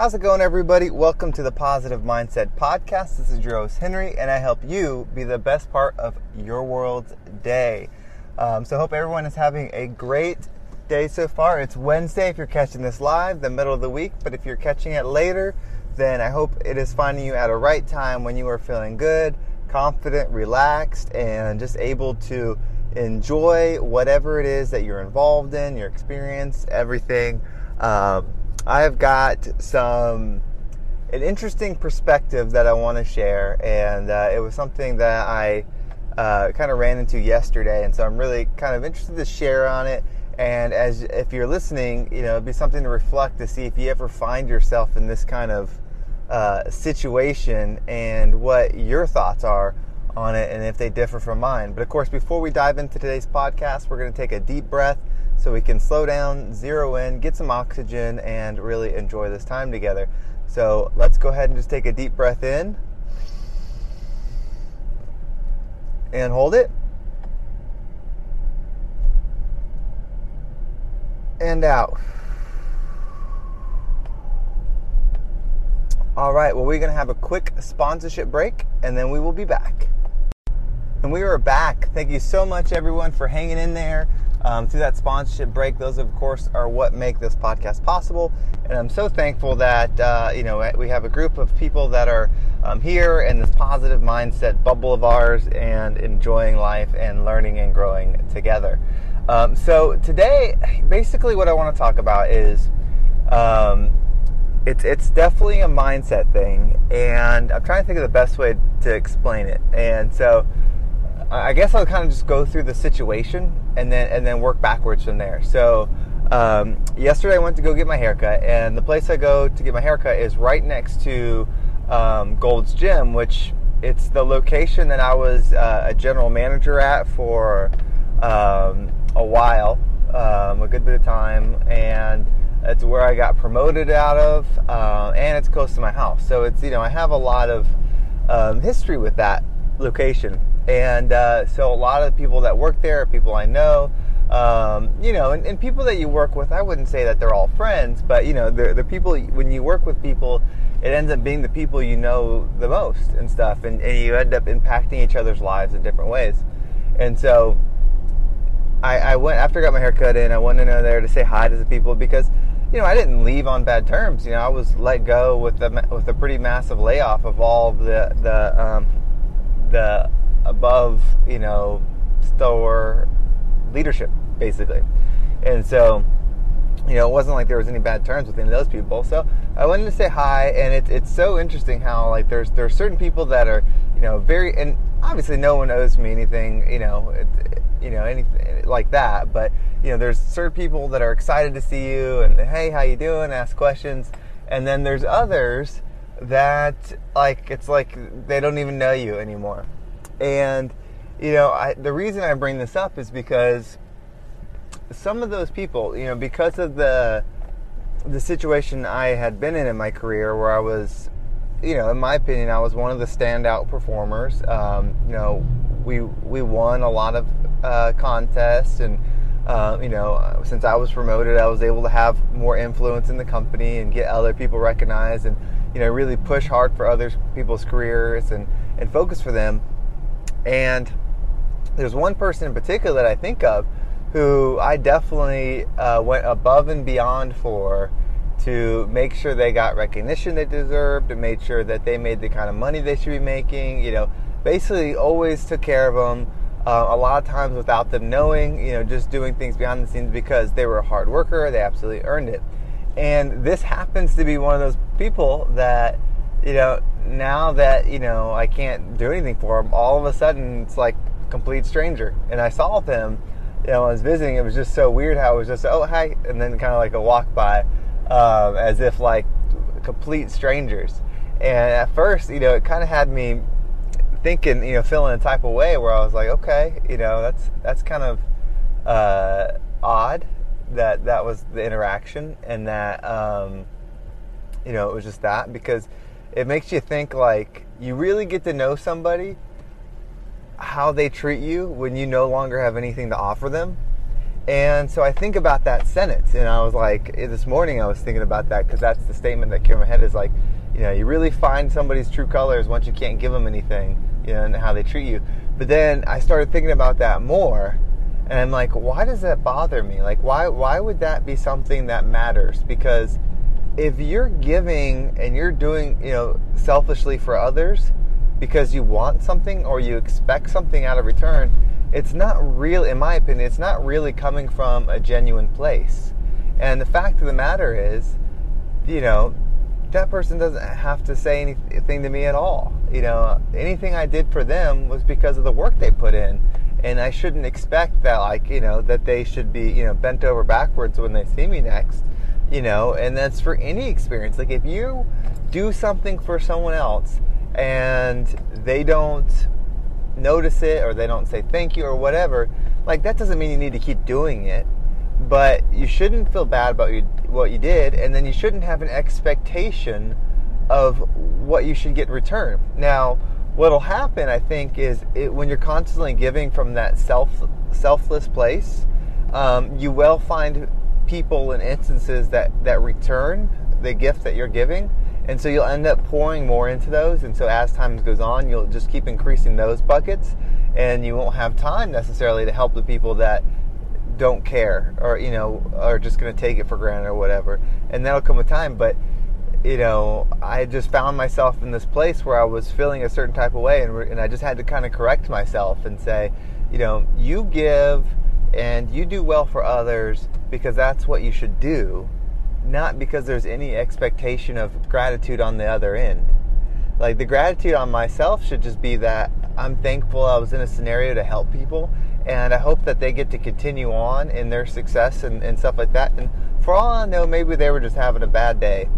How's it going, everybody? Welcome to the Positive Mindset Podcast. This is your Henry, and I help you be the best part of your world's day. Um, so, I hope everyone is having a great day so far. It's Wednesday if you're catching this live, the middle of the week, but if you're catching it later, then I hope it is finding you at a right time when you are feeling good, confident, relaxed, and just able to enjoy whatever it is that you're involved in, your experience, everything. Um, I have got some an interesting perspective that I want to share, and uh, it was something that I uh, kind of ran into yesterday, and so I'm really kind of interested to share on it. And as if you're listening, you know, it'd be something to reflect to see if you ever find yourself in this kind of uh, situation and what your thoughts are on it, and if they differ from mine. But of course, before we dive into today's podcast, we're going to take a deep breath so we can slow down, zero in, get some oxygen, and really enjoy this time together. So let's go ahead and just take a deep breath in and hold it. And out. All right, well, we're going to have a quick sponsorship break and then we will be back. And we are back. Thank you so much, everyone, for hanging in there um, through that sponsorship break. Those, of course, are what make this podcast possible. And I'm so thankful that uh, you know we have a group of people that are um, here in this positive mindset bubble of ours and enjoying life and learning and growing together. Um, so today, basically, what I want to talk about is. Um, it's it's definitely a mindset thing, and I'm trying to think of the best way to explain it. And so, I guess I'll kind of just go through the situation and then and then work backwards from there. So um, yesterday I went to go get my haircut, and the place I go to get my haircut is right next to um, Gold's Gym, which it's the location that I was uh, a general manager at for um, a while, um, a good bit of time, and it's where I got promoted out of, uh, and it's close to my house. So it's you know I have a lot of um, history with that location. And uh, so a lot of the people that work there are people I know. Um, you know, and, and, people that you work with, I wouldn't say that they're all friends, but you know, the the people when you work with people, it ends up being the people you know the most and stuff, and, and you end up impacting each other's lives in different ways. And so, I, I went after I got my hair cut in. I went in there to say hi to the people because, you know, I didn't leave on bad terms. You know, I was let go with the with a pretty massive layoff of all the the um, the above, you know, store leadership, basically. And so, you know, it wasn't like there was any bad terms with any of those people. So I wanted to say hi, and it's it's so interesting how like there's there are certain people that are, you know, very and obviously no one owes me anything, you know, it, you know anything like that. But you know, there's certain people that are excited to see you and hey, how you doing? Ask questions, and then there's others that like it's like they don't even know you anymore and, you know, I, the reason I bring this up is because some of those people, you know, because of the the situation I had been in in my career, where I was, you know, in my opinion, I was one of the standout performers. Um, you know, we we won a lot of uh, contests, and uh, you know, since I was promoted, I was able to have more influence in the company and get other people recognized, and you know, really push hard for other people's careers and and focus for them. And there's one person in particular that I think of who I definitely uh, went above and beyond for to make sure they got recognition they deserved, and made sure that they made the kind of money they should be making. You know, basically always took care of them. Uh, a lot of times without them knowing, you know, just doing things behind the scenes because they were a hard worker, they absolutely earned it. And this happens to be one of those people that you know, now that, you know, I can't do anything for him, all of a sudden it's like complete stranger. And I saw him, you know, I was visiting. It was just so weird how it was just, oh, hi. And then kind of like a walk by, um, as if like complete strangers. And at first, you know, it kind of had me thinking, you know, feeling a type of way where I was like, okay, you know, that's, that's kind of, uh, odd that that was the interaction and that, um, you know, it was just that because, it makes you think like you really get to know somebody how they treat you when you no longer have anything to offer them And so I think about that sentence, and I was like, eh, this morning I was thinking about that because that's the statement that came in my head is like, you know, you really find somebody's true colors once you can't give them anything, you know, and how they treat you. But then I started thinking about that more, and I'm like, why does that bother me? Like, why why would that be something that matters? Because if you're giving and you're doing, you know, selfishly for others because you want something or you expect something out of return, it's not real, in my opinion, it's not really coming from a genuine place. And the fact of the matter is, you know, that person doesn't have to say anything to me at all. You know, anything I did for them was because of the work they put in. And I shouldn't expect that, like, you know, that they should be, you know, bent over backwards when they see me next, you know, and that's for any experience. Like, if you do something for someone else and they don't notice it or they don't say thank you or whatever, like, that doesn't mean you need to keep doing it but you shouldn't feel bad about what you did, and then you shouldn't have an expectation of what you should get in return. Now, what'll happen, I think, is it, when you're constantly giving from that self selfless place, um, you will find people and instances that that return the gift that you're giving, and so you'll end up pouring more into those. And so as time goes on, you'll just keep increasing those buckets, and you won't have time necessarily to help the people that don't care or you know are just going to take it for granted or whatever. And that'll come with time. But you know i just found myself in this place where i was feeling a certain type of way and, and i just had to kind of correct myself and say you know you give and you do well for others because that's what you should do not because there's any expectation of gratitude on the other end like the gratitude on myself should just be that i'm thankful i was in a scenario to help people and I hope that they get to continue on in their success and, and stuff like that. And for all I know, maybe they were just having a bad day,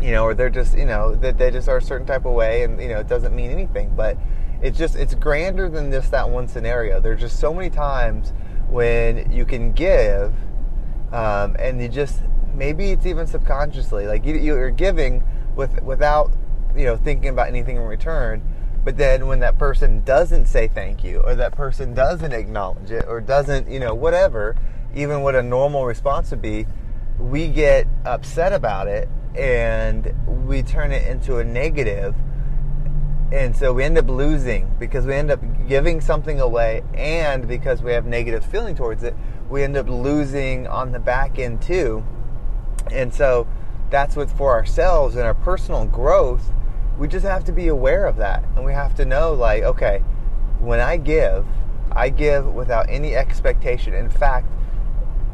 you know, or they're just, you know, that they just are a certain type of way, and you know, it doesn't mean anything. But it's just it's grander than just that one scenario. There's just so many times when you can give, um, and you just maybe it's even subconsciously like you, you're giving with without you know thinking about anything in return. But then when that person doesn't say thank you, or that person doesn't acknowledge it, or doesn't, you know, whatever, even what a normal response would be, we get upset about it and we turn it into a negative. And so we end up losing because we end up giving something away and because we have negative feeling towards it we end up losing on the back end too. And so that's what for ourselves and our personal growth. We just have to be aware of that. And we have to know like okay when i give i give without any expectation. In fact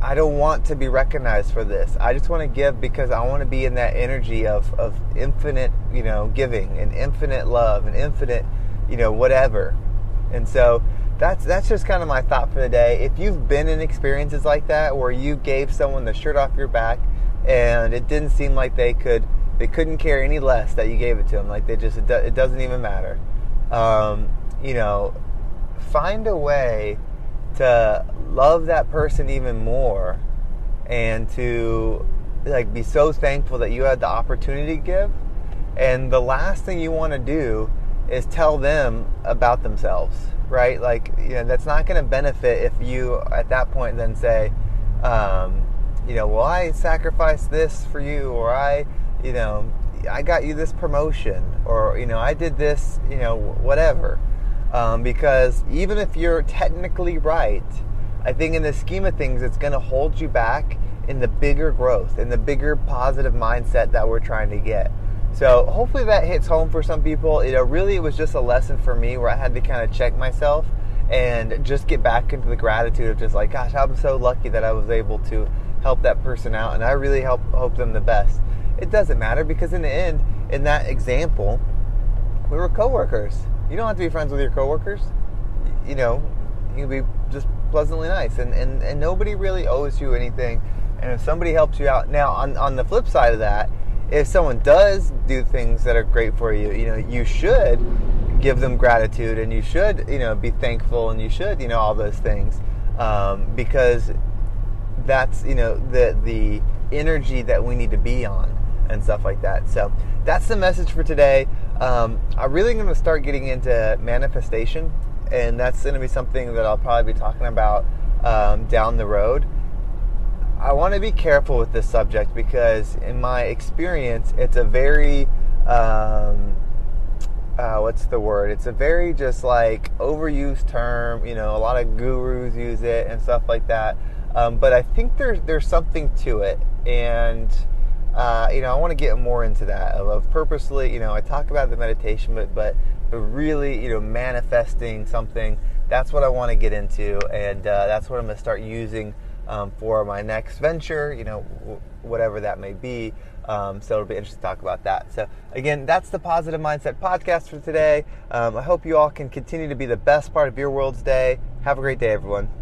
i don't want to be recognized for this. I just want to give because i want to be in that energy of, of infinite you know giving and infinite love and infinite you know whatever. And so that's that's just kind of my thought for the day if you've been in experiences like that where you gave someone the shirt off your back and it didn't seem like they could they couldn't care any less that you gave it to them. Like they just, it, do, it doesn't even matter. Um, you know, find a way to love that person even more and to like be so thankful that you had the opportunity to give. And the last thing you want to do is tell them about themselves, right? Like, you know, that's not going to benefit if you at that point then say, um, you know, well, I sacrificed this for you, or I you know, I got you this promotion, or, you know, I did this, you know, whatever. Um, because even if you're technically right, I think in the scheme of things, it's going to hold you back in the bigger growth, in the bigger positive mindset that we're trying to get. So hopefully that hits home for some people. You know, really, it was just a lesson for me where I had to kind of check myself and just get back into the gratitude of just like, gosh, I'm so lucky that I was able to help that person out, and I really help hope them the best it doesn't matter because in the end, in that example, we were coworkers. You don't have to be friends with your coworkers. You know, you can be just pleasantly nice, and, and, and nobody really owes you anything. And if somebody helps you out, now on on the flip side of that, if someone does do things that are great for you, you know, you should give them gratitude, and you should, you know, be thankful, and you should, you know, all those things, um, because that's you know the the energy that we need to be on and stuff like that. So that's the message for today. Um, I'm really going to start getting into manifestation, and that's going to be something that I'll probably be talking about um, down the road. I want to be careful with this subject because, in my experience, it's a very um, uh, what's the word? It's a very just like overused term. You know, a lot of gurus use it and stuff like that. Um, but I think there's there's something to it, and uh, you know, I want to get more into that of, of, purposely. You know, I talk about the meditation, but but really, you know, manifesting something. That's what I want to get into, and uh, that's what I'm going to start using um, for my next venture. You know, w- whatever that may be. Um, so it'll be interesting to talk about that. So again, that's the Positive Mindset podcast for today. Um, I hope you all can continue to be the best part of your world's day. Have a great day, everyone.